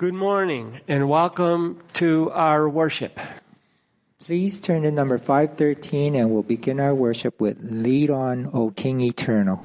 Good morning and welcome to our worship. Please turn to number 513 and we'll begin our worship with Lead On, O King Eternal.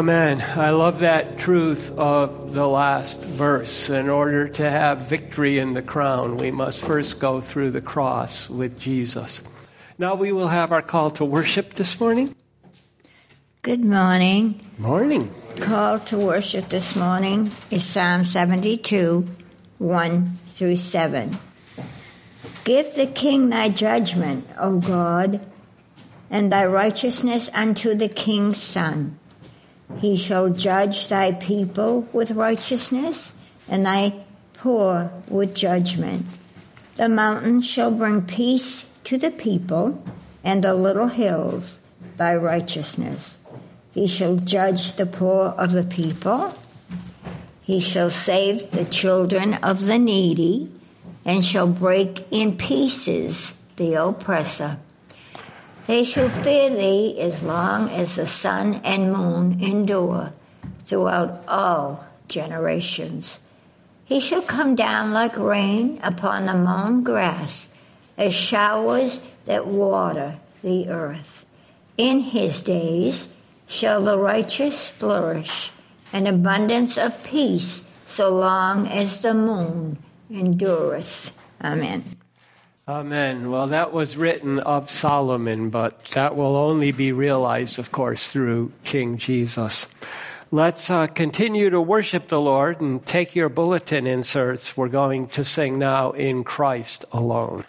Amen. I love that truth of the last verse. In order to have victory in the crown, we must first go through the cross with Jesus. Now we will have our call to worship this morning. Good morning. Morning. Call to worship this morning is Psalm 72, 1 through 7. Give the king thy judgment, O God, and thy righteousness unto the king's son. He shall judge thy people with righteousness, and thy poor with judgment. The mountains shall bring peace to the people, and the little hills thy righteousness. He shall judge the poor of the people. He shall save the children of the needy, and shall break in pieces the oppressor. They shall fear thee as long as the sun and moon endure throughout all generations. He shall come down like rain upon the mown grass, as showers that water the earth. In his days shall the righteous flourish, an abundance of peace so long as the moon endureth. Amen. Amen. Well, that was written of Solomon, but that will only be realized, of course, through King Jesus. Let's uh, continue to worship the Lord and take your bulletin inserts. We're going to sing now in Christ alone.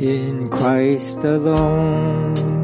In Christ alone,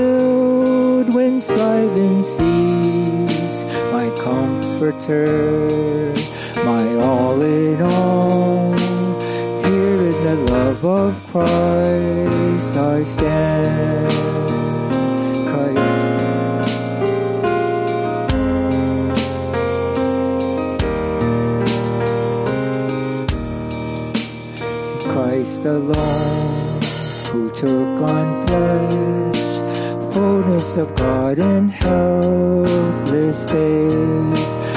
my all in all. Here in the love of Christ I stand. Christ. Alone, who took on flesh, fullness of God and helpless faith,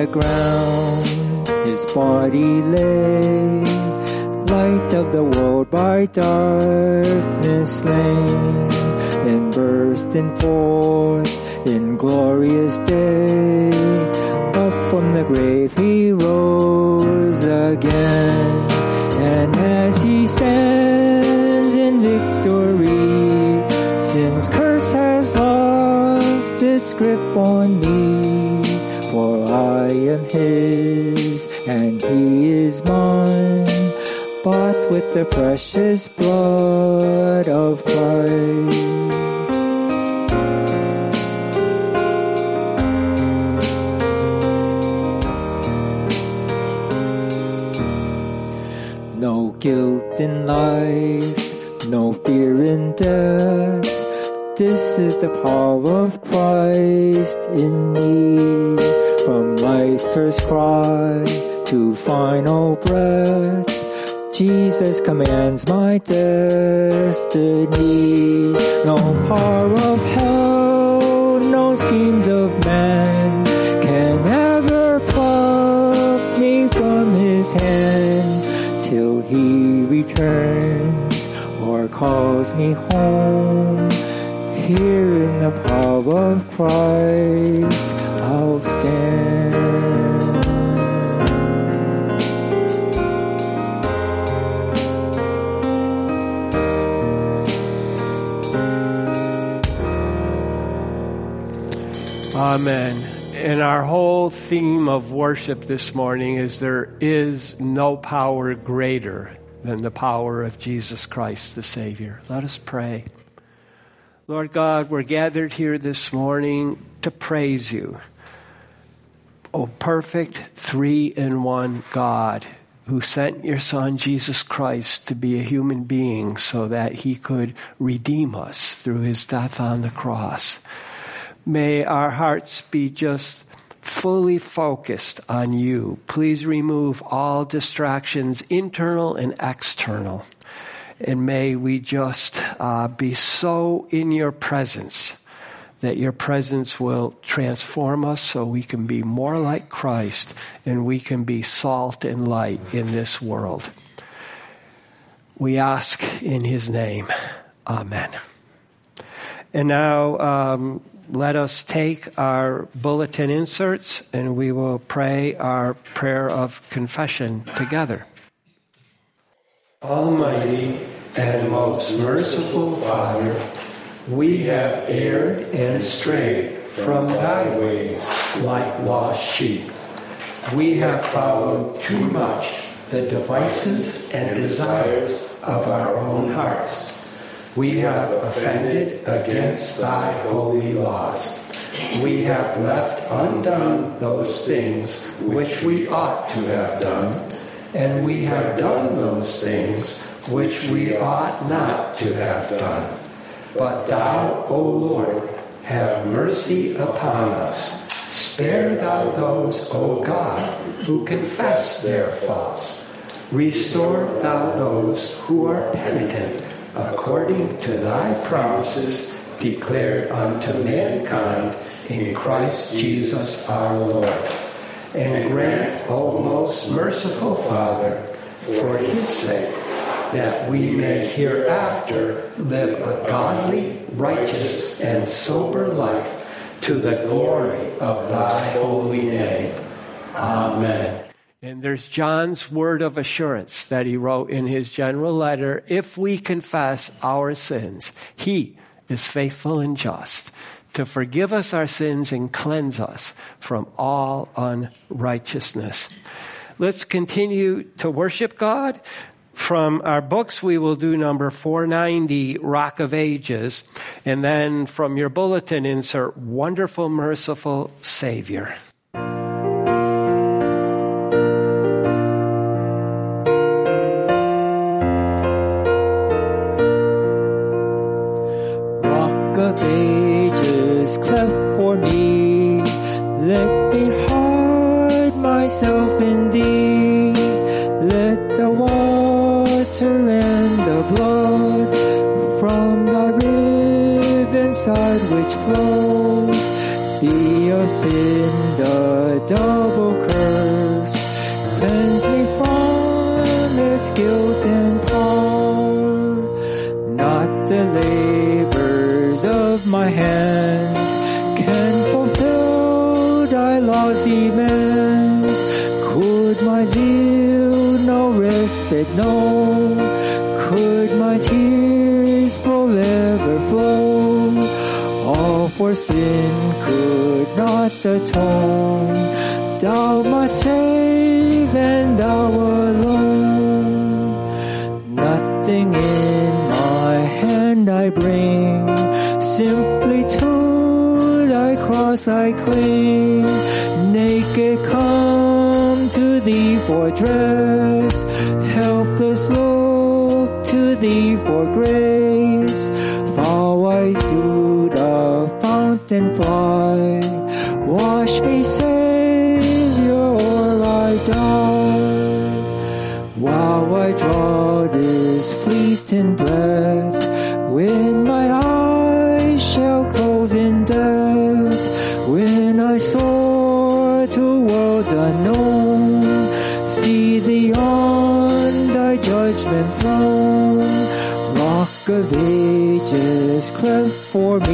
The ground his body lay, light of the world by darkness slain, and bursting forth in glorious day. Up from the grave he rose again, his, and he is mine, bought with the precious blood of Christ. No guilt in life, no fear in death. This is the power of Christ in me. First cry to final breath, Jesus commands my destiny. No power of hell, no schemes of man can ever pluck me from his hand till he returns or calls me home. Here in the power of Christ, Amen. And our whole theme of worship this morning is there is no power greater than the power of Jesus Christ the Savior. Let us pray. Lord God, we're gathered here this morning to praise you. O perfect three in one God who sent your son Jesus Christ to be a human being so that he could redeem us through his death on the cross. May our hearts be just fully focused on you. Please remove all distractions, internal and external. And may we just uh, be so in your presence that your presence will transform us so we can be more like Christ and we can be salt and light in this world. We ask in his name. Amen. And now, um, let us take our bulletin inserts and we will pray our prayer of confession together. Almighty and most merciful Father, we have erred and strayed from thy ways like lost sheep. We have followed too much the devices and desires of our own hearts. We have offended against thy holy laws. We have left undone those things which we ought to have done, and we have done those things which we ought not to have done. But thou, O Lord, have mercy upon us. Spare thou those, O God, who confess their faults. Restore thou those who are penitent according to thy promises declared unto mankind in Christ Jesus our Lord. And grant, O most merciful Father, for his sake, that we may hereafter live a godly, righteous, and sober life to the glory of thy holy name. Amen. And there's John's word of assurance that he wrote in his general letter. If we confess our sins, he is faithful and just to forgive us our sins and cleanse us from all unrighteousness. Let's continue to worship God. From our books, we will do number 490, Rock of Ages, and then from your bulletin, insert Wonderful, Merciful Savior. club. what the torn thou must save and thou alone nothing in my hand I bring. Simply to thy cross I cling. Naked come to thee for dress helpless look to thee for grace Far I do the fountain fly. I draw this fleeting breath, when my eyes shall close in death, when I soar to worlds unknown, see the on thy judgment throne, rock of ages, cleft for me.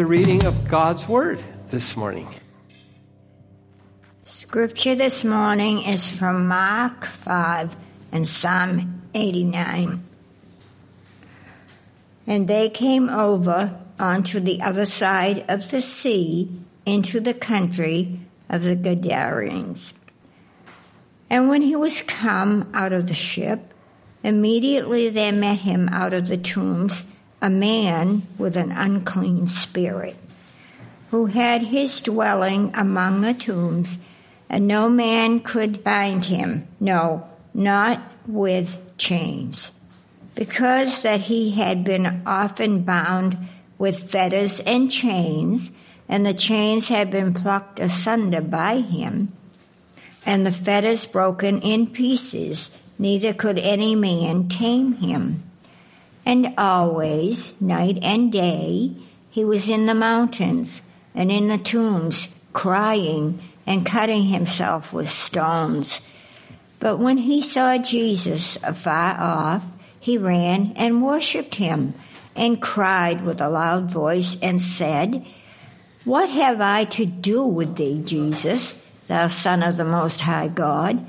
The reading of God's Word this morning. Scripture this morning is from Mark 5 and Psalm 89. And they came over onto the other side of the sea into the country of the Gadarenes. And when he was come out of the ship, immediately there met him out of the tombs a man with an unclean spirit, who had his dwelling among the tombs, and no man could bind him, no, not with chains, because that he had been often bound with fetters and chains, and the chains had been plucked asunder by him, and the fetters broken in pieces, neither could any man tame him. And always, night and day, he was in the mountains and in the tombs, crying and cutting himself with stones. But when he saw Jesus afar off, he ran and worshipped him and cried with a loud voice and said, What have I to do with thee, Jesus, thou Son of the Most High God?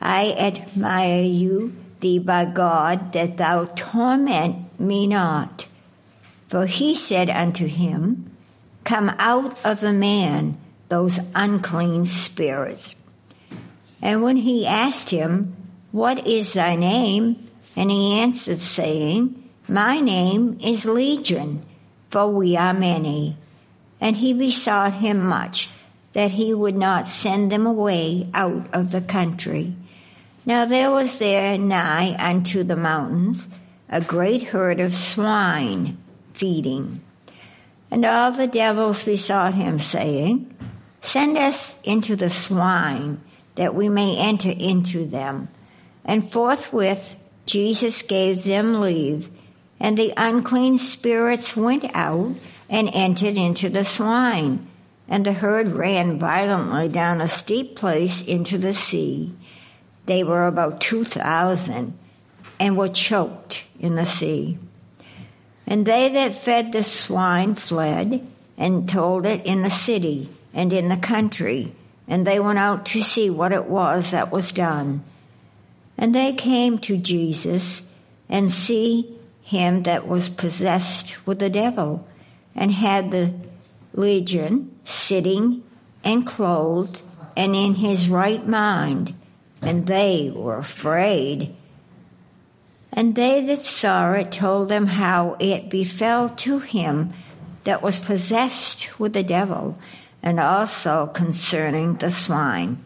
I admire you thee by God that thou torment me not. For he said unto him, Come out of the man, those unclean spirits. And when he asked him, What is thy name? And he answered, saying, My name is Legion, for we are many. And he besought him much that he would not send them away out of the country. Now there was there nigh unto the mountains a great herd of swine feeding. And all the devils besought him, saying, Send us into the swine, that we may enter into them. And forthwith Jesus gave them leave, and the unclean spirits went out and entered into the swine. And the herd ran violently down a steep place into the sea they were about 2,000 and were choked in the sea. And they that fed the swine fled and told it in the city and in the country, and they went out to see what it was that was done. And they came to Jesus and see him that was possessed with the devil and had the legion sitting and clothed and in his right mind and they were afraid. And they that saw it told them how it befell to him that was possessed with the devil, and also concerning the swine.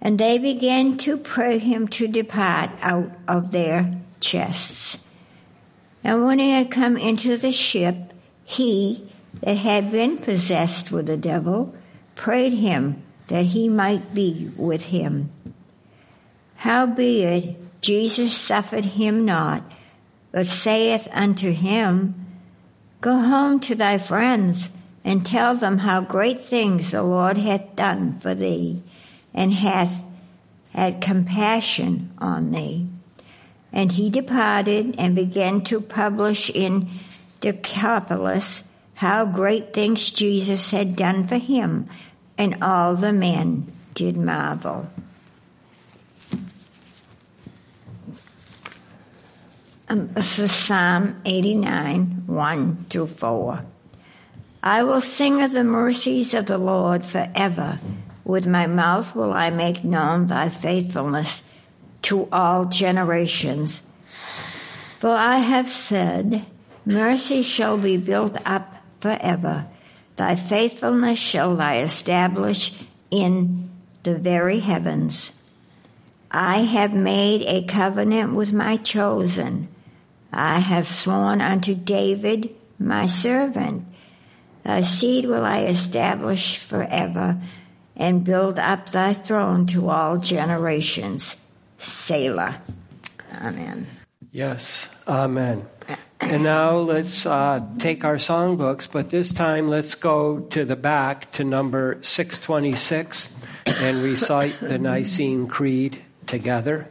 And they began to pray him to depart out of their chests. And when he had come into the ship, he that had been possessed with the devil prayed him that he might be with him. Howbeit Jesus suffered him not, but saith unto him, Go home to thy friends, and tell them how great things the Lord hath done for thee, and hath had compassion on thee. And he departed and began to publish in Decapolis how great things Jesus had done for him, and all the men did marvel. Um, this is Psalm 89, 1 through 4. I will sing of the mercies of the Lord forever. With my mouth will I make known thy faithfulness to all generations. For I have said, Mercy shall be built up forever. Thy faithfulness shall I establish in the very heavens. I have made a covenant with my chosen I have sworn unto David, my servant, thy seed will I establish forever and build up thy throne to all generations. Selah. Amen. Yes, amen. And now let's uh, take our songbooks, but this time let's go to the back to number 626 and recite the Nicene Creed together.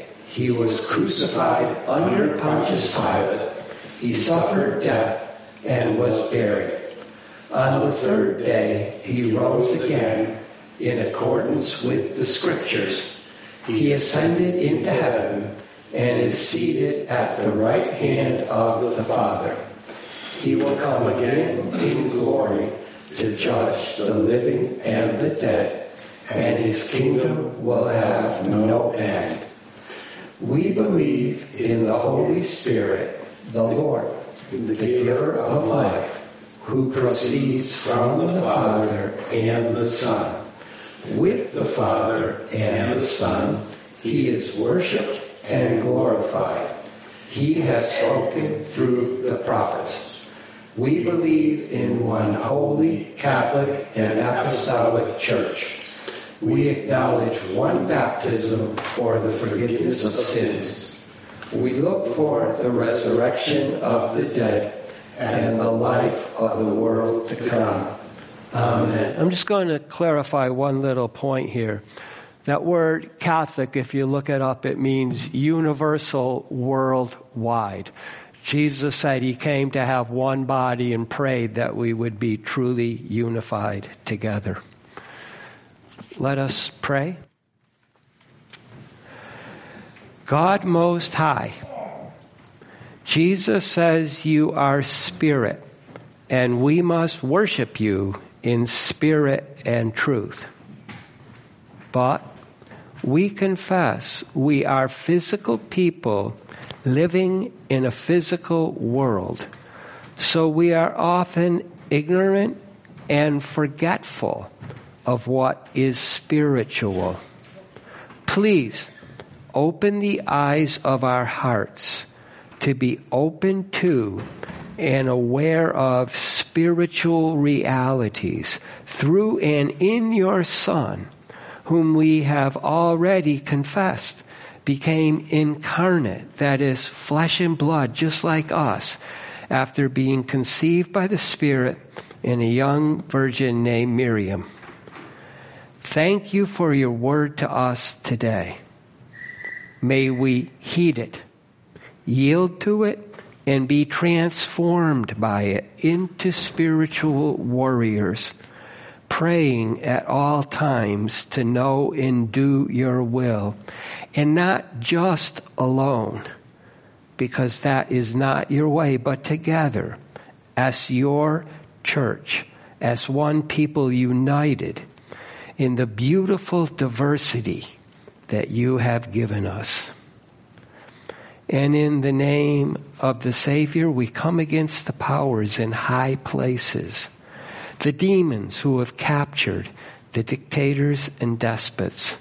he was crucified under Pontius Pilate. He suffered death and was buried. On the third day, he rose again in accordance with the scriptures. He ascended into heaven and is seated at the right hand of the Father. He will come again in glory to judge the living and the dead, and his kingdom will have no end. We believe in the Holy Spirit, the Lord, the giver of life, who proceeds from the Father and the Son. With the Father and the Son, he is worshiped and glorified. He has spoken through the prophets. We believe in one holy, Catholic, and apostolic church. We acknowledge one baptism for the forgiveness of sins. We look for the resurrection of the dead and the life of the world to come. Amen. I'm just going to clarify one little point here. That word Catholic, if you look it up, it means universal worldwide. Jesus said he came to have one body and prayed that we would be truly unified together. Let us pray. God Most High, Jesus says you are spirit, and we must worship you in spirit and truth. But we confess we are physical people living in a physical world. So we are often ignorant and forgetful of what is spiritual. Please open the eyes of our hearts to be open to and aware of spiritual realities through and in your Son, whom we have already confessed, became incarnate, that is, flesh and blood, just like us, after being conceived by the Spirit in a young virgin named Miriam. Thank you for your word to us today. May we heed it, yield to it, and be transformed by it into spiritual warriors, praying at all times to know and do your will, and not just alone, because that is not your way, but together as your church, as one people united in the beautiful diversity that you have given us. And in the name of the Savior, we come against the powers in high places, the demons who have captured the dictators and despots.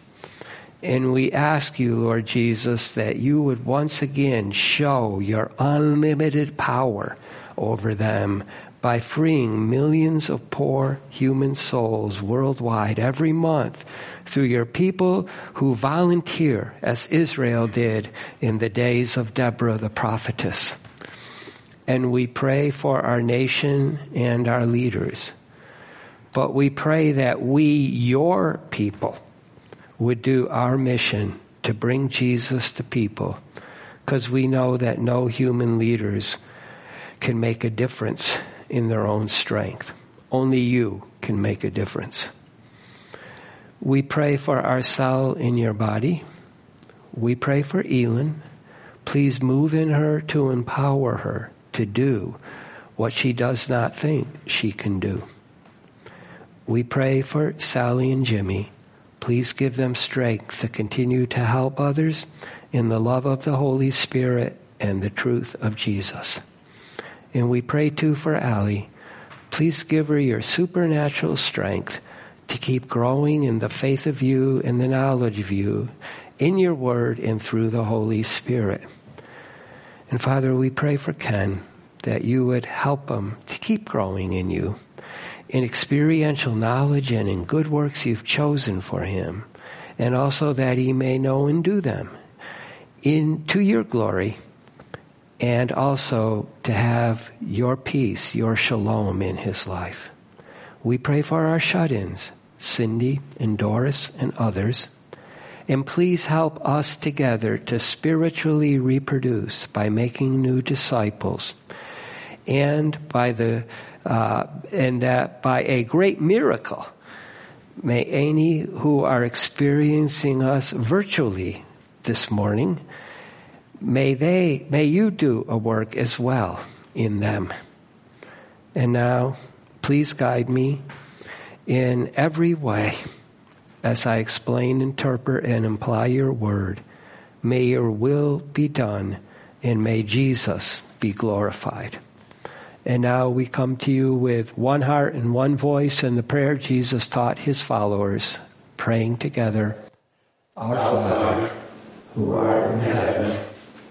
And we ask you, Lord Jesus, that you would once again show your unlimited power over them by freeing millions of poor human souls worldwide every month through your people who volunteer as Israel did in the days of Deborah the prophetess. And we pray for our nation and our leaders. But we pray that we, your people, would do our mission to bring Jesus to people because we know that no human leaders can make a difference in their own strength. Only you can make a difference. We pray for our cell in your body. We pray for Elin. Please move in her to empower her to do what she does not think she can do. We pray for Sally and Jimmy. Please give them strength to continue to help others in the love of the Holy Spirit and the truth of Jesus. And we pray too for Allie. Please give her your supernatural strength to keep growing in the faith of you and the knowledge of you in your word and through the Holy Spirit. And Father, we pray for Ken that you would help him to keep growing in you in experiential knowledge and in good works you've chosen for him, and also that he may know and do them in to your glory, and also to have your peace, your shalom in his life. We pray for our shut-ins, Cindy and Doris and others. And please help us together to spiritually reproduce by making new disciples and by the uh, and that by a great miracle, may any who are experiencing us virtually this morning, may they, may you do a work as well in them. And now, please guide me in every way as I explain, interpret, and imply your word. May your will be done, and may Jesus be glorified. And now we come to you with one heart and one voice and the prayer Jesus taught his followers, praying together. Our Father, who art in heaven,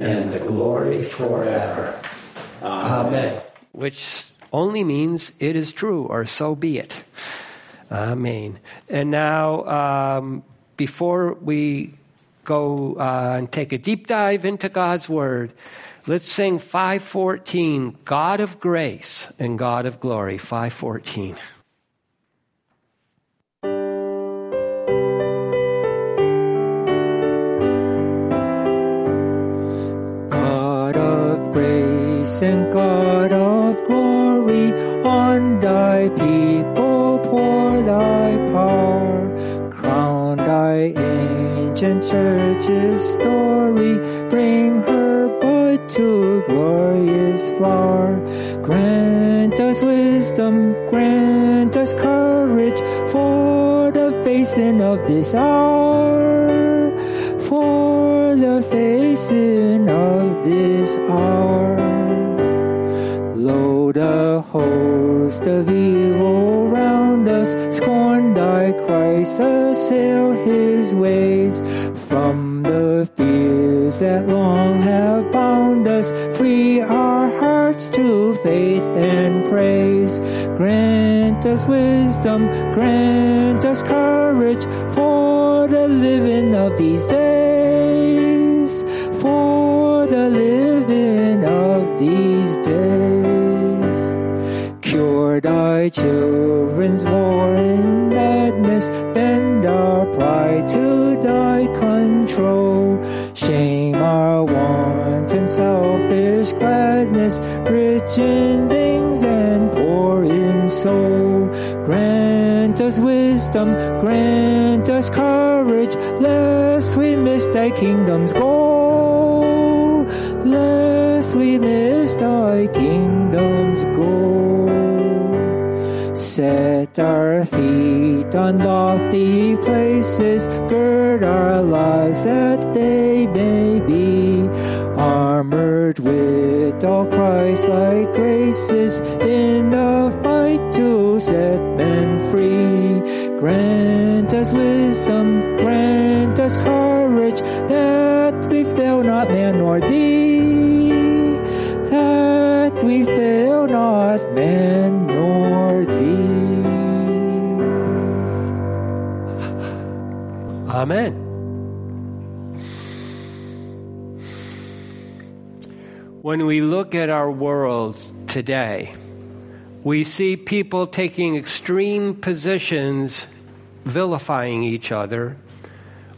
and the glory forever. Amen. Which only means it is true, or so be it. Amen. And now, um, before we go uh, and take a deep dive into God's Word, Let's sing 514, God of grace and God of glory, 514. And God of glory, on thy people pour thy power, crown thy ancient church's story, bring her bud to glorious flower. Grant us wisdom, grant us courage for the facing of this hour, for the facing of this hour. Lo, the host of evil round us, scorn thy Christ, assail his ways from the fears that long have bound us, free our hearts to faith and praise. Grant us wisdom, grant us courage for the living of these days, for the living of these Thy children's war and madness, bend our pride to thy control. Shame our wanton selfish gladness, rich in things and poor in soul. Grant us wisdom, grant us courage, lest we miss thy kingdom's goal. Lest we miss thy kingdom's set our feet on lofty places, gird our lives that they may be armored with all Christ-like graces in the fight to set men free. Grant us wisdom, grant us courage that we fail not man nor thee. Amen. When we look at our world today, we see people taking extreme positions, vilifying each other,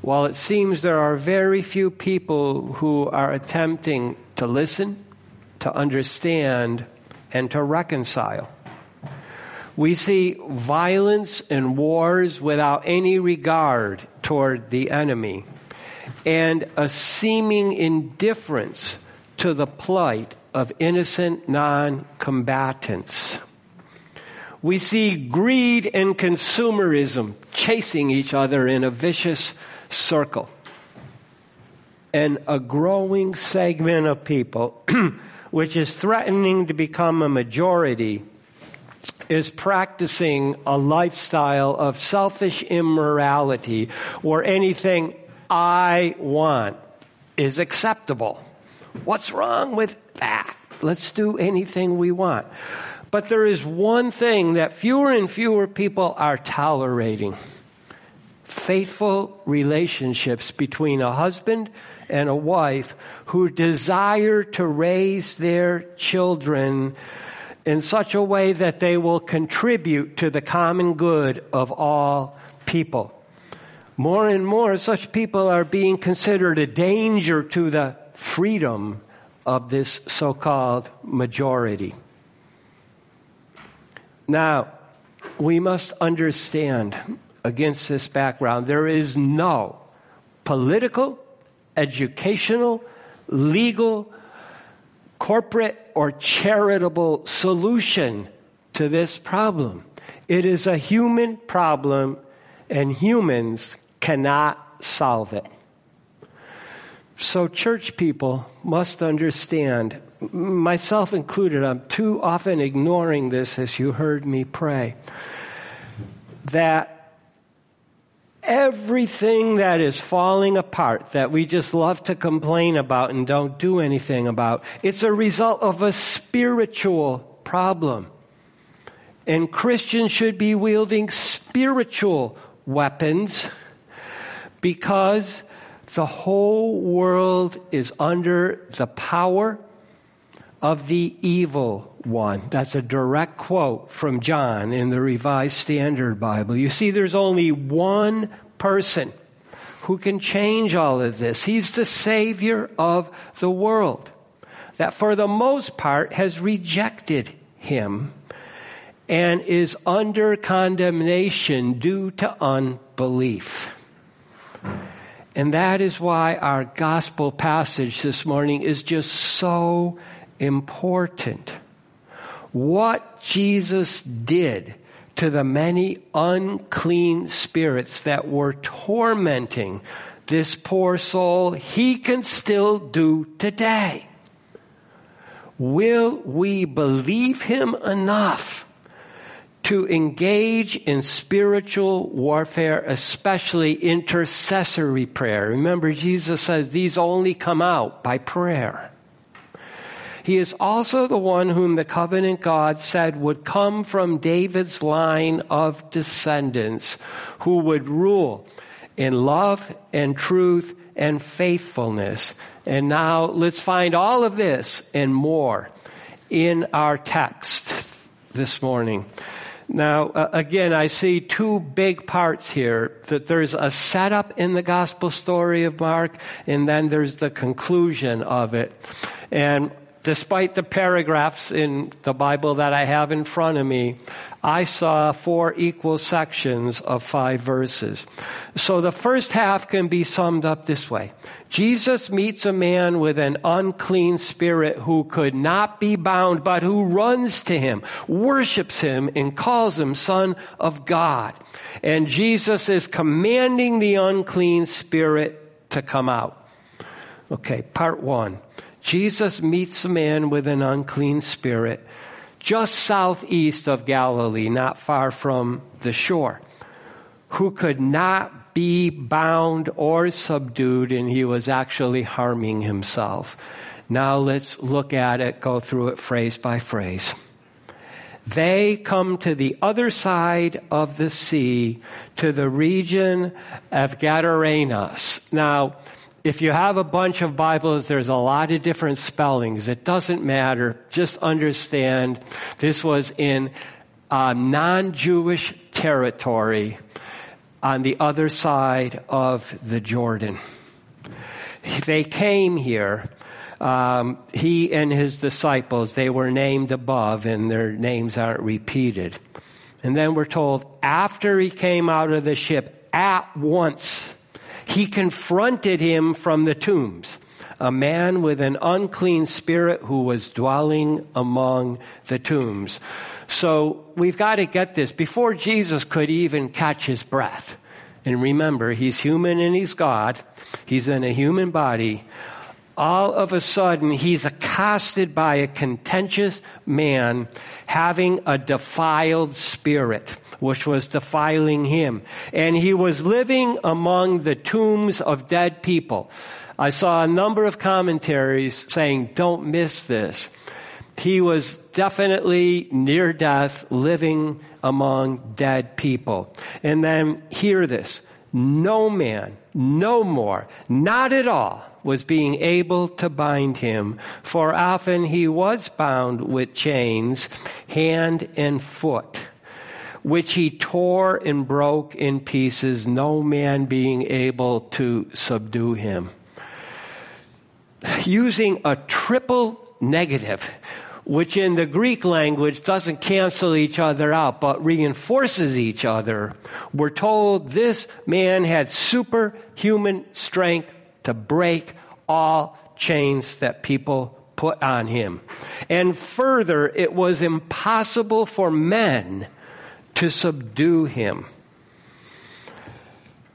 while it seems there are very few people who are attempting to listen, to understand, and to reconcile. We see violence and wars without any regard toward the enemy, and a seeming indifference to the plight of innocent non combatants. We see greed and consumerism chasing each other in a vicious circle. And a growing segment of people, which is threatening to become a majority, is practicing a lifestyle of selfish immorality where anything I want is acceptable. What's wrong with that? Let's do anything we want. But there is one thing that fewer and fewer people are tolerating faithful relationships between a husband and a wife who desire to raise their children in such a way that they will contribute to the common good of all people. More and more, such people are being considered a danger to the freedom of this so called majority. Now, we must understand against this background, there is no political, educational, legal, corporate, or charitable solution to this problem. It is a human problem, and humans cannot solve it. So, church people must understand myself included, I'm too often ignoring this as you heard me pray, that everything that is falling apart, that we just love to complain about and don't do anything about, it's a result of a spiritual problem. And Christians should be wielding spiritual weapons because the whole world is under the power of the evil one. That's a direct quote from John in the Revised Standard Bible. You see, there's only one person who can change all of this. He's the Savior of the world that for the most part has rejected him and is under condemnation due to unbelief. And that is why our gospel passage this morning is just so important. What Jesus did to the many unclean spirits that were tormenting this poor soul, he can still do today. Will we believe him enough to engage in spiritual warfare, especially intercessory prayer? Remember, Jesus says these only come out by prayer. He is also the one whom the covenant God said would come from David's line of descendants who would rule in love and truth and faithfulness. And now let's find all of this and more in our text this morning. Now, uh, again, I see two big parts here. That there's a setup in the gospel story of Mark, and then there's the conclusion of it. And despite the paragraphs in the Bible that I have in front of me, I saw four equal sections of five verses. So the first half can be summed up this way. Jesus meets a man with an unclean spirit who could not be bound, but who runs to him, worships him, and calls him son of God. And Jesus is commanding the unclean spirit to come out. Okay, part one. Jesus meets a man with an unclean spirit just southeast of Galilee, not far from the shore, who could not be bound or subdued, and he was actually harming himself. Now let's look at it, go through it phrase by phrase. They come to the other side of the sea, to the region of Gadarenes. Now, if you have a bunch of Bibles, there's a lot of different spellings. It doesn't matter. Just understand this was in non-Jewish territory on the other side of the Jordan. They came here. Um, he and his disciples, they were named above and their names aren't repeated. And then we're told after he came out of the ship, at once, he confronted him from the tombs a man with an unclean spirit who was dwelling among the tombs. So we've got to get this before Jesus could even catch his breath. And remember, he's human and he's God. He's in a human body. All of a sudden, he's accosted by a contentious man having a defiled spirit, which was defiling him. And he was living among the tombs of dead people. I saw a number of commentaries saying, don't miss this. He was definitely near death, living among dead people. And then hear this. No man, no more, not at all, was being able to bind him, for often he was bound with chains, hand and foot, which he tore and broke in pieces, no man being able to subdue him. Using a triple negative, which in the Greek language doesn't cancel each other out, but reinforces each other. We're told this man had superhuman strength to break all chains that people put on him. And further, it was impossible for men to subdue him.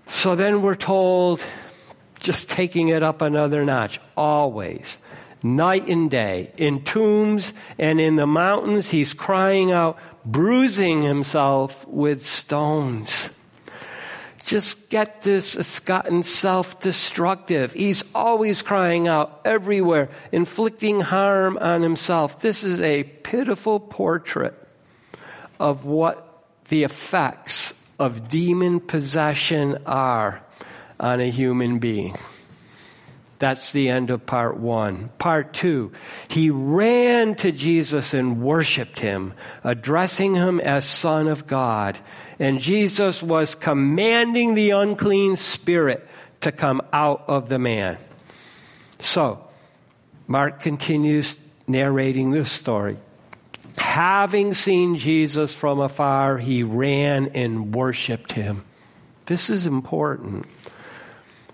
So then we're told, just taking it up another notch, always night and day. In tombs and in the mountains, he's crying out, bruising himself with stones. Just get this, it's gotten self-destructive. He's always crying out everywhere, inflicting harm on himself. This is a pitiful portrait of what the effects of demon possession are on a human being. That's the end of part one. Part two, he ran to Jesus and worshiped him, addressing him as son of God. And Jesus was commanding the unclean spirit to come out of the man. So, Mark continues narrating this story. Having seen Jesus from afar, he ran and worshiped him. This is important.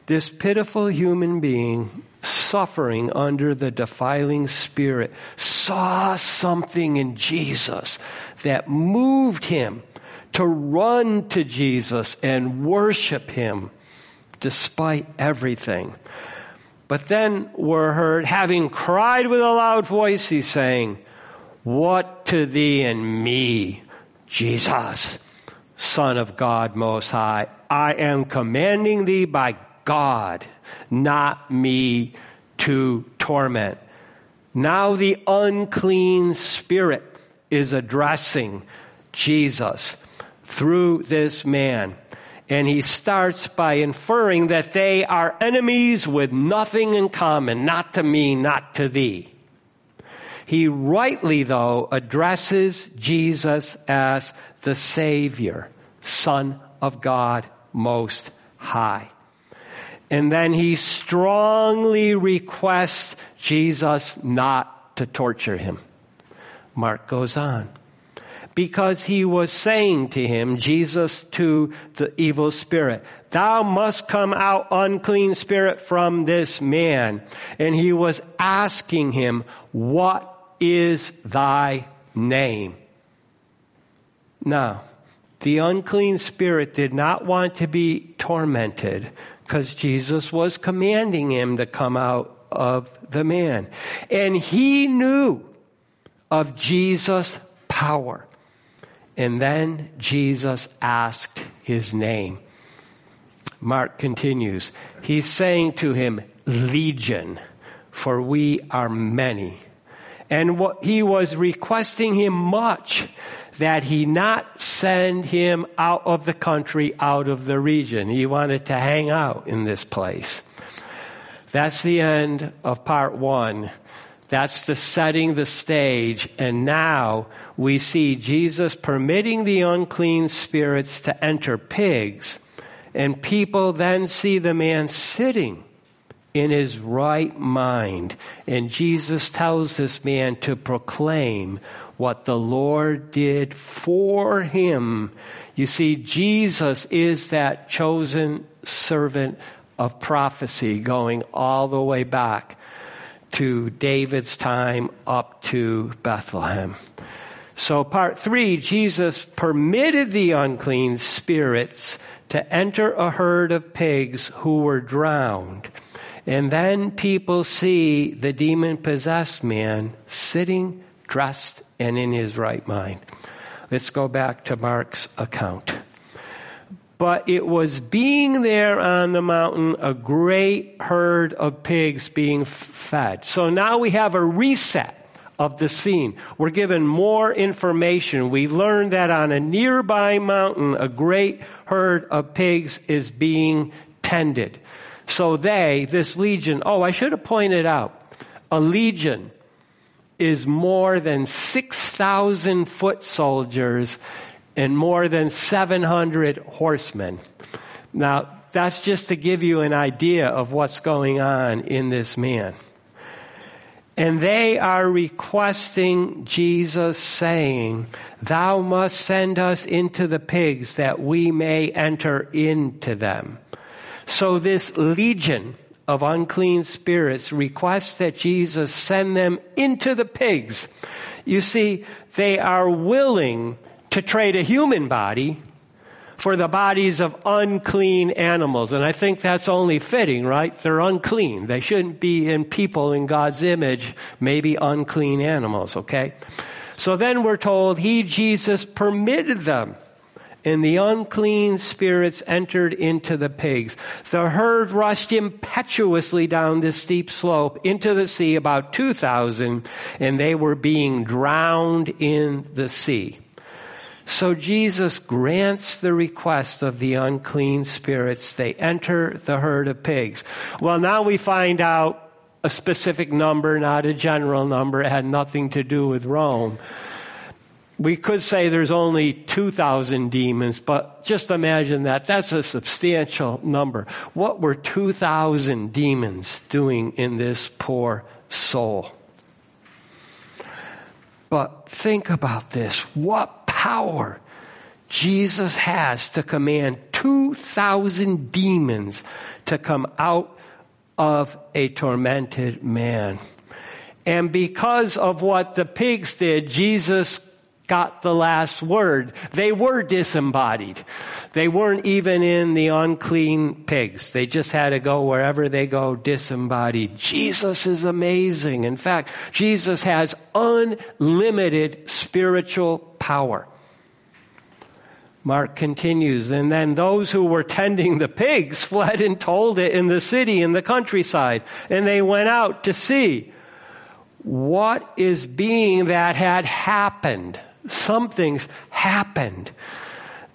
This pitiful human being suffering under the defiling spirit saw something in Jesus that moved him to run to Jesus and worship him despite everything. But then we're heard having cried with a loud voice, he's saying, What to thee and me, Jesus, Son of God Most High? I am commanding thee by God, not me to torment. Now the unclean spirit is addressing Jesus through this man. And he starts by inferring that they are enemies with nothing in common, not to me, not to thee. He rightly, though, addresses Jesus as the Savior, Son of God Most High. And then he strongly requests Jesus not to torture him. Mark goes on. Because he was saying to him, Jesus to the evil spirit, thou must come out unclean spirit from this man. And he was asking him, what is thy name? Now, the unclean spirit did not want to be tormented because Jesus was commanding him to come out of the man. And he knew of Jesus' power. And then Jesus asked his name. Mark continues. He's saying to him, Legion, for we are many. And what he was requesting him much that he not send him out of the country, out of the region. He wanted to hang out in this place. That's the end of part one. That's the setting the stage. And now we see Jesus permitting the unclean spirits to enter pigs. And people then see the man sitting in his right mind. And Jesus tells this man to proclaim what the Lord did for him. You see, Jesus is that chosen servant of prophecy going all the way back to David's time up to Bethlehem. So part three, Jesus permitted the unclean spirits to enter a herd of pigs who were drowned. And then people see the demon possessed man sitting, dressed, and in his right mind. Let's go back to Mark's account. But it was being there on the mountain a great herd of pigs being fed. So now we have a reset of the scene. We're given more information. We learn that on a nearby mountain, a great herd of pigs is being tended. So they, this legion, oh, I should have pointed out, a legion is more than 6,000 foot soldiers and more than 700 horsemen. Now, that's just to give you an idea of what's going on in this man. And they are requesting Jesus saying, thou must send us into the pigs that we may enter into them. So this legion of unclean spirits requests that Jesus send them into the pigs. You see, they are willing to trade a human body for the bodies of unclean animals. And I think that's only fitting, right? They're unclean. They shouldn't be in people in God's image, maybe unclean animals, okay? So then we're told he, Jesus, permitted them and the unclean spirits entered into the pigs. The herd rushed impetuously down this steep slope into the sea, about 2,000, and they were being drowned in the sea. So Jesus grants the request of the unclean spirits. They enter the herd of pigs. Well, now we find out a specific number, not a general number. It had nothing to do with Rome. We could say there's only 2,000 demons, but just imagine that. That's a substantial number. What were 2,000 demons doing in this poor soul? But think about this. What power Jesus has to command 2,000 demons to come out of a tormented man. And because of what the pigs did, Jesus got the last word. They were disembodied. They weren't even in the unclean pigs. They just had to go wherever they go disembodied. Jesus is amazing. In fact, Jesus has unlimited spiritual power. Mark continues, and then those who were tending the pigs fled and told it in the city, in the countryside, and they went out to see what is being that had happened. Something's happened.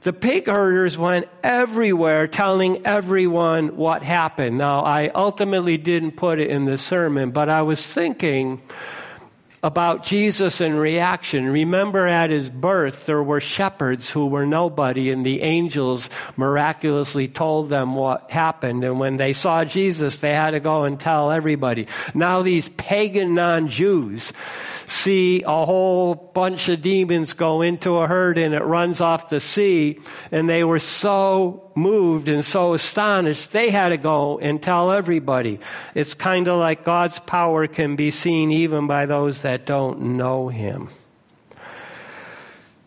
The pig herders went everywhere telling everyone what happened. Now, I ultimately didn't put it in the sermon, but I was thinking, about Jesus in reaction. Remember at his birth, there were shepherds who were nobody and the angels miraculously told them what happened. And when they saw Jesus, they had to go and tell everybody. Now these pagan non-Jews see a whole bunch of demons go into a herd and it runs off the sea. And they were so moved and so astonished, they had to go and tell everybody. It's kind of like God's power can be seen even by those that don't know Him.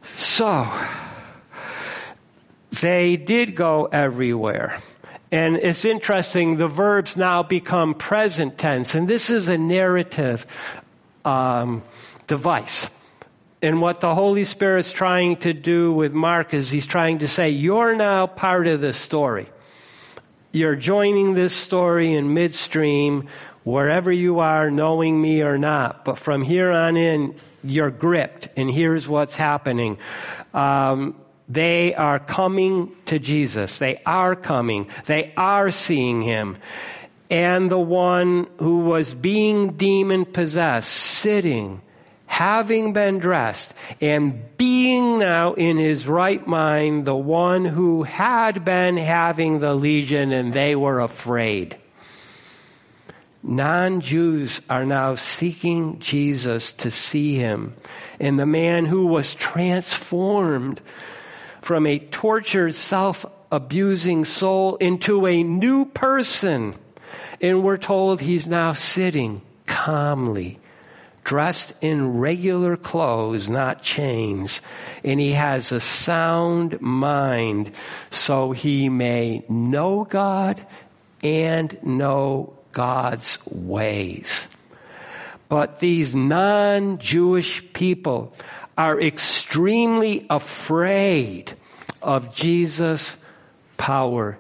So, they did go everywhere. And it's interesting, the verbs now become present tense, and this is a narrative um, device. And what the Holy Spirit's trying to do with Mark is he's trying to say, you're now part of the story. you're joining this story in midstream, wherever you are, knowing me or not. But from here on in, you're gripped, and here's what's happening. Um, they are coming to Jesus. They are coming. They are seeing him. And the one who was being demon possessed, sitting, having been dressed, and being now in his right mind, the one who had been having the legion, and they were afraid. Non-Jews are now seeking Jesus to see him. And the man who was transformed from a tortured, self-abusing soul into a new person. And we're told he's now sitting calmly, dressed in regular clothes, not chains. And he has a sound mind so he may know God and know God's ways. But these non-Jewish people are extremely afraid of Jesus' power.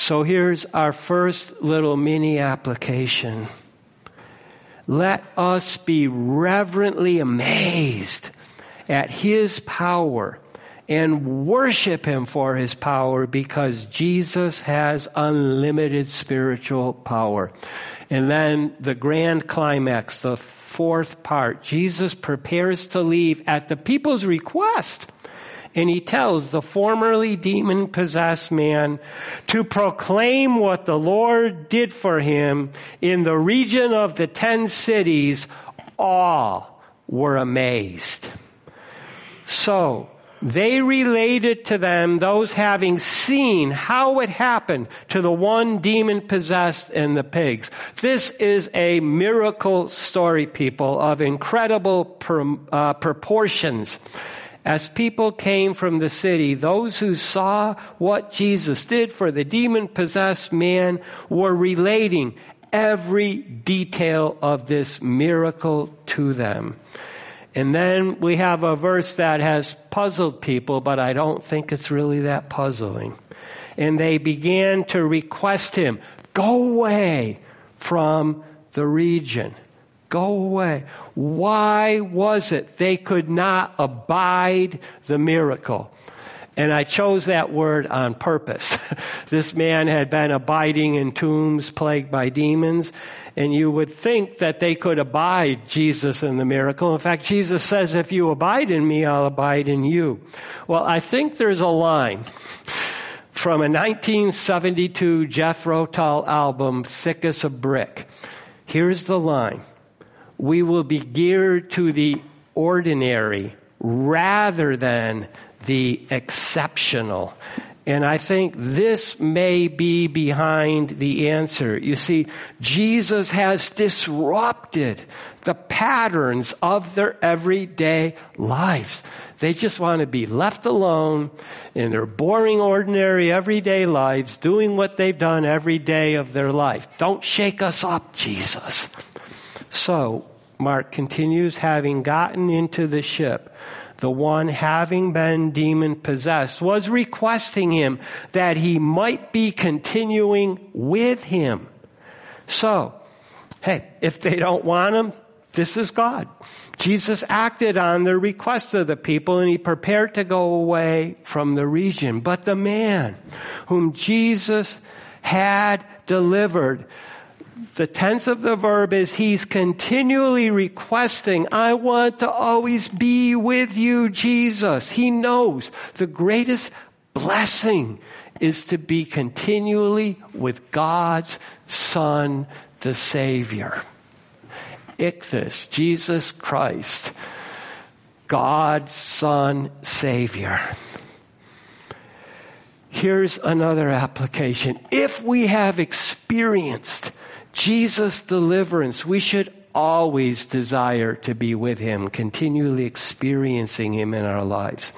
So here's our first little mini application. Let us be reverently amazed at His power and worship Him for His power because Jesus has unlimited spiritual power. And then the grand climax, the fourth part, Jesus prepares to leave at the people's request. And he tells the formerly demon possessed man to proclaim what the Lord did for him in the region of the ten cities. All were amazed. So, they related to them those having seen how it happened to the one demon possessed and the pigs. This is a miracle story, people, of incredible per, uh, proportions. As people came from the city, those who saw what Jesus did for the demon possessed man were relating every detail of this miracle to them. And then we have a verse that has puzzled people, but I don't think it's really that puzzling. And they began to request him, go away from the region. Go away. Why was it they could not abide the miracle? And I chose that word on purpose. this man had been abiding in tombs plagued by demons, and you would think that they could abide Jesus in the miracle. In fact, Jesus says, if you abide in me, I'll abide in you. Well, I think there's a line from a 1972 Jethro Tull album, Thick as a Brick. Here's the line. We will be geared to the ordinary rather than the exceptional. And I think this may be behind the answer. You see, Jesus has disrupted the patterns of their everyday lives. They just want to be left alone in their boring, ordinary, everyday lives, doing what they've done every day of their life. Don't shake us up, Jesus. So, Mark continues, having gotten into the ship, the one having been demon possessed, was requesting him that he might be continuing with him. So, hey, if they don't want him, this is God. Jesus acted on the request of the people and he prepared to go away from the region. But the man whom Jesus had delivered the tense of the verb is he's continually requesting, I want to always be with you, Jesus. He knows the greatest blessing is to be continually with God's Son, the Savior. Ichthus, Jesus Christ, God's Son, Savior. Here's another application. If we have experienced Jesus' deliverance, we should always desire to be with Him, continually experiencing Him in our lives.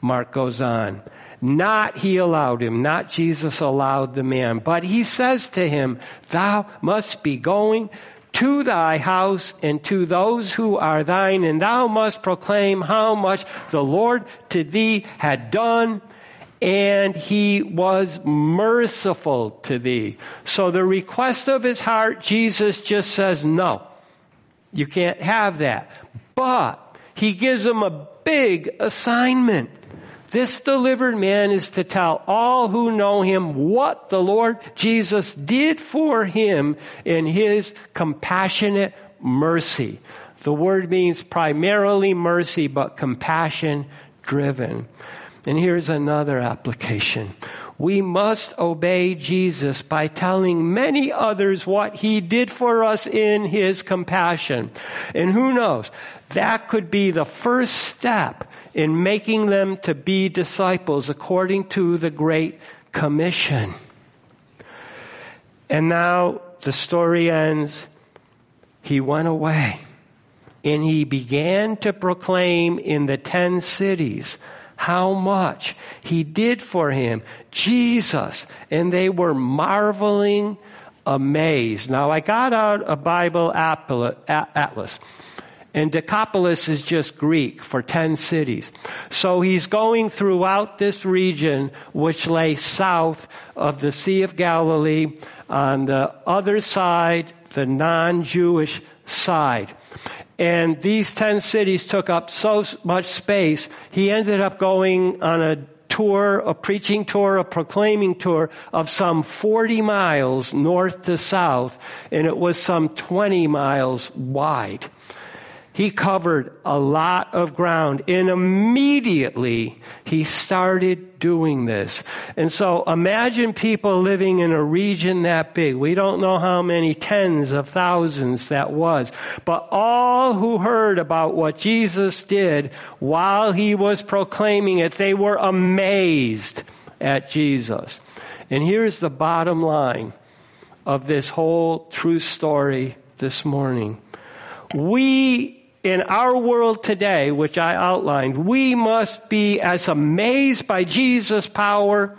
Mark goes on. Not he allowed him, not Jesus allowed the man, but he says to him, thou must be going to thy house and to those who are thine, and thou must proclaim how much the Lord to thee had done and he was merciful to thee. So the request of his heart, Jesus just says, no, you can't have that. But he gives him a big assignment. This delivered man is to tell all who know him what the Lord Jesus did for him in his compassionate mercy. The word means primarily mercy, but compassion driven. And here's another application. We must obey Jesus by telling many others what he did for us in his compassion. And who knows, that could be the first step in making them to be disciples according to the Great Commission. And now the story ends. He went away and he began to proclaim in the ten cities how much he did for him. Jesus. And they were marveling amazed. Now I got out a Bible atlas. And Decapolis is just Greek for 10 cities. So he's going throughout this region, which lay south of the Sea of Galilee on the other side, the non-Jewish side. And these 10 cities took up so much space, he ended up going on a tour, a preaching tour, a proclaiming tour of some 40 miles north to south, and it was some 20 miles wide. He covered a lot of ground and immediately he started doing this. And so imagine people living in a region that big. We don't know how many tens of thousands that was, but all who heard about what Jesus did while he was proclaiming it, they were amazed at Jesus. And here's the bottom line of this whole true story this morning. We in our world today, which I outlined, we must be as amazed by Jesus' power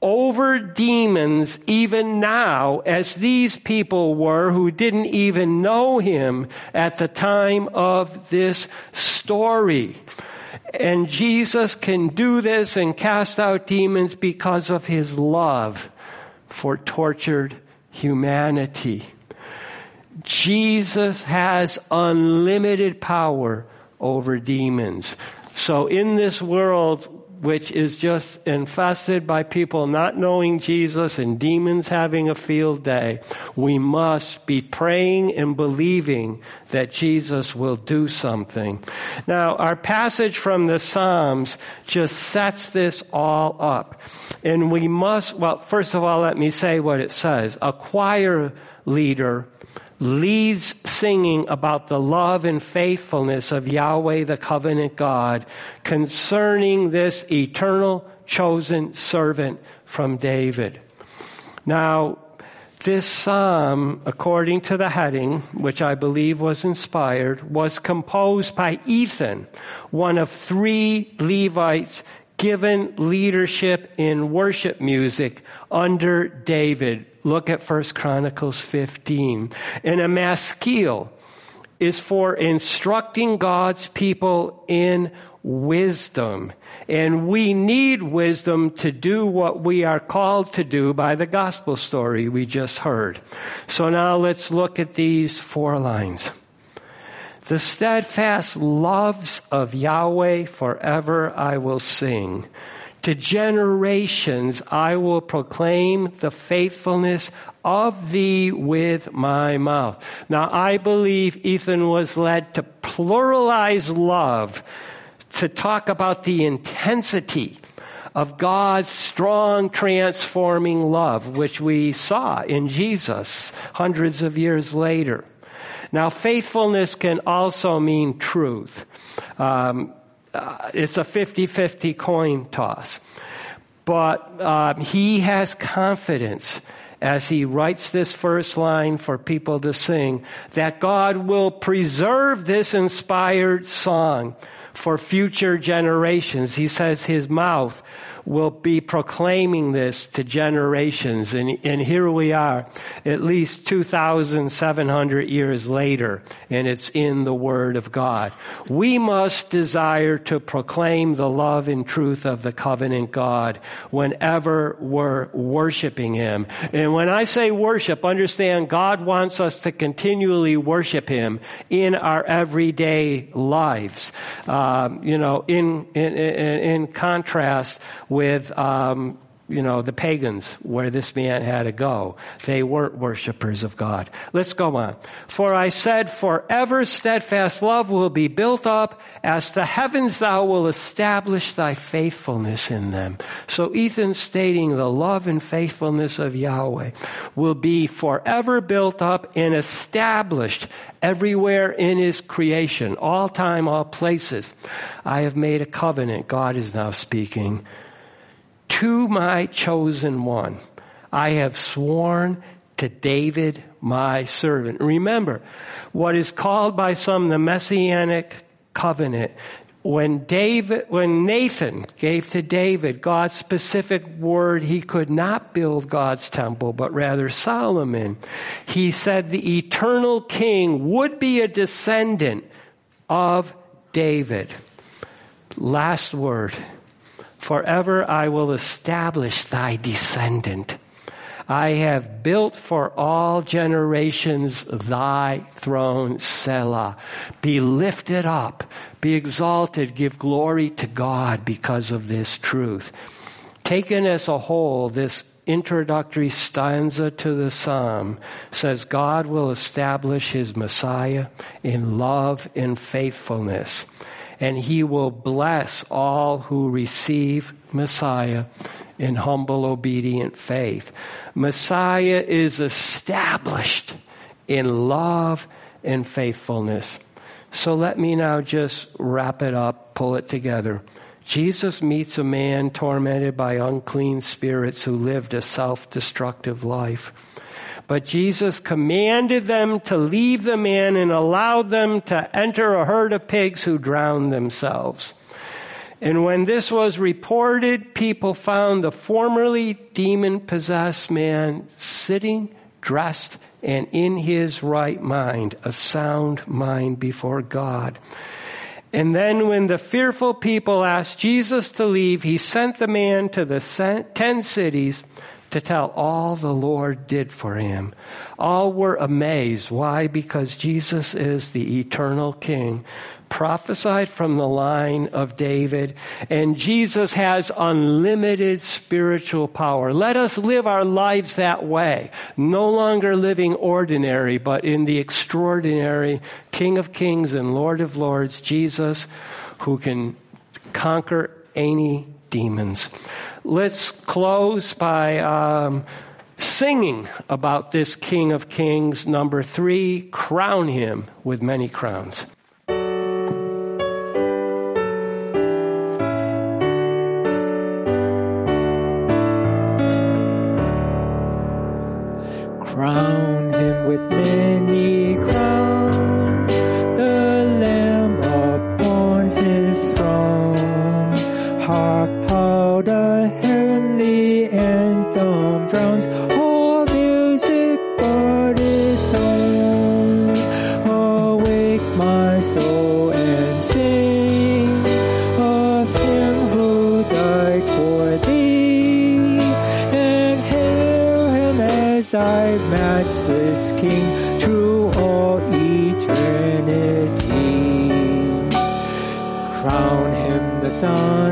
over demons even now as these people were who didn't even know him at the time of this story. And Jesus can do this and cast out demons because of his love for tortured humanity. Jesus has unlimited power over demons. So in this world, which is just infested by people not knowing Jesus and demons having a field day, we must be praying and believing that Jesus will do something. Now, our passage from the Psalms just sets this all up. And we must, well, first of all, let me say what it says. A choir leader leads singing about the love and faithfulness of Yahweh, the covenant God, concerning this eternal chosen servant from David. Now, this psalm, according to the heading, which I believe was inspired, was composed by Ethan, one of three Levites given leadership in worship music under David. Look at 1 Chronicles 15. And a maskil is for instructing God's people in wisdom. And we need wisdom to do what we are called to do by the gospel story we just heard. So now let's look at these four lines. The steadfast loves of Yahweh forever I will sing. To generations I will proclaim the faithfulness of thee with my mouth. Now I believe Ethan was led to pluralize love, to talk about the intensity of God's strong transforming love, which we saw in Jesus hundreds of years later. Now faithfulness can also mean truth. Um, uh, it's a 50-50 coin toss. But um, he has confidence as he writes this first line for people to sing that God will preserve this inspired song for future generations. He says his mouth will be proclaiming this to generations. And, and here we are, at least 2,700 years later, and it's in the Word of God. We must desire to proclaim the love and truth of the covenant God whenever we're worshiping Him. And when I say worship, understand God wants us to continually worship Him in our everyday lives. Uh, Um, you know, in, in, in, contrast with, um, you know, the pagans where this man had to go. They weren't worshipers of God. Let's go on. For I said, forever steadfast love will be built up as the heavens thou will establish thy faithfulness in them. So Ethan stating the love and faithfulness of Yahweh will be forever built up and established everywhere in his creation, all time, all places. I have made a covenant. God is now speaking to my chosen one. I have sworn to David, my servant. Remember, what is called by some the messianic covenant. When David, when Nathan gave to David God's specific word, he could not build God's temple, but rather Solomon. He said the eternal king would be a descendant of David. Last word. Forever I will establish thy descendant. I have built for all generations thy throne, Selah. Be lifted up, be exalted, give glory to God because of this truth. Taken as a whole, this introductory stanza to the psalm says God will establish his Messiah in love and faithfulness and he will bless all who receive Messiah in humble, obedient faith. Messiah is established in love and faithfulness. So let me now just wrap it up, pull it together. Jesus meets a man tormented by unclean spirits who lived a self-destructive life. But Jesus commanded them to leave the man and allowed them to enter a herd of pigs who drowned themselves. And when this was reported, people found the formerly demon possessed man sitting, dressed, and in his right mind, a sound mind before God. And then when the fearful people asked Jesus to leave, he sent the man to the ten cities to tell all the Lord did for him. All were amazed. Why? Because Jesus is the eternal King, prophesied from the line of David, and Jesus has unlimited spiritual power. Let us live our lives that way, no longer living ordinary, but in the extraordinary King of Kings and Lord of Lords, Jesus, who can conquer any demons let's close by um, singing about this King of Kings. Number three, crown him with many crowns. Crown him with many my soul and sing of him who died for thee, and hail him as thy matchless King through all eternity. Crown him the Son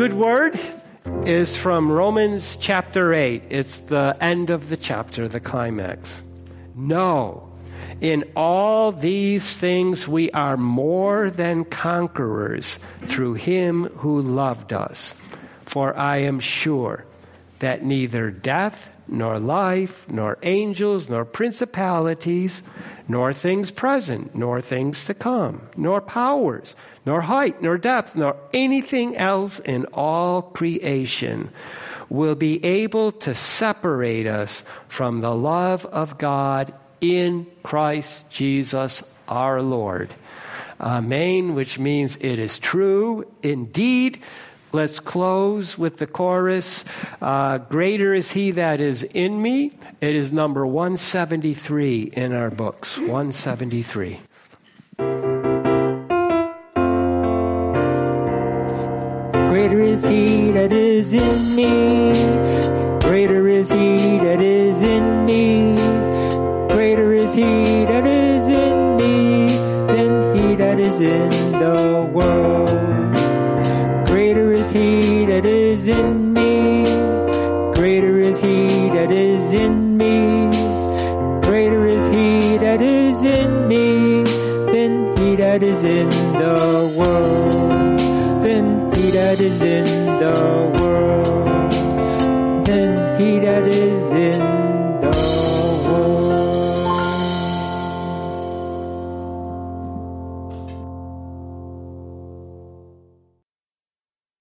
good word is from Romans chapter 8. It's the end of the chapter, the climax. No, in all these things we are more than conquerors through him who loved us. For I am sure that neither death, nor life, nor angels, nor principalities, nor things present, nor things to come, nor powers, nor height, nor depth, nor anything else in all creation will be able to separate us from the love of God in Christ Jesus our Lord. Amen, which means it is true indeed. Let's close with the chorus. Uh, Greater is he that is in me. It is number 173 in our books. 173. Greater is he that is in me. Greater is he that is in me. Greater is he that is in me than he that is in the world. Greater is he that is in me. Greater is he that is in me. Greater is he that is in me than he that is in that is in the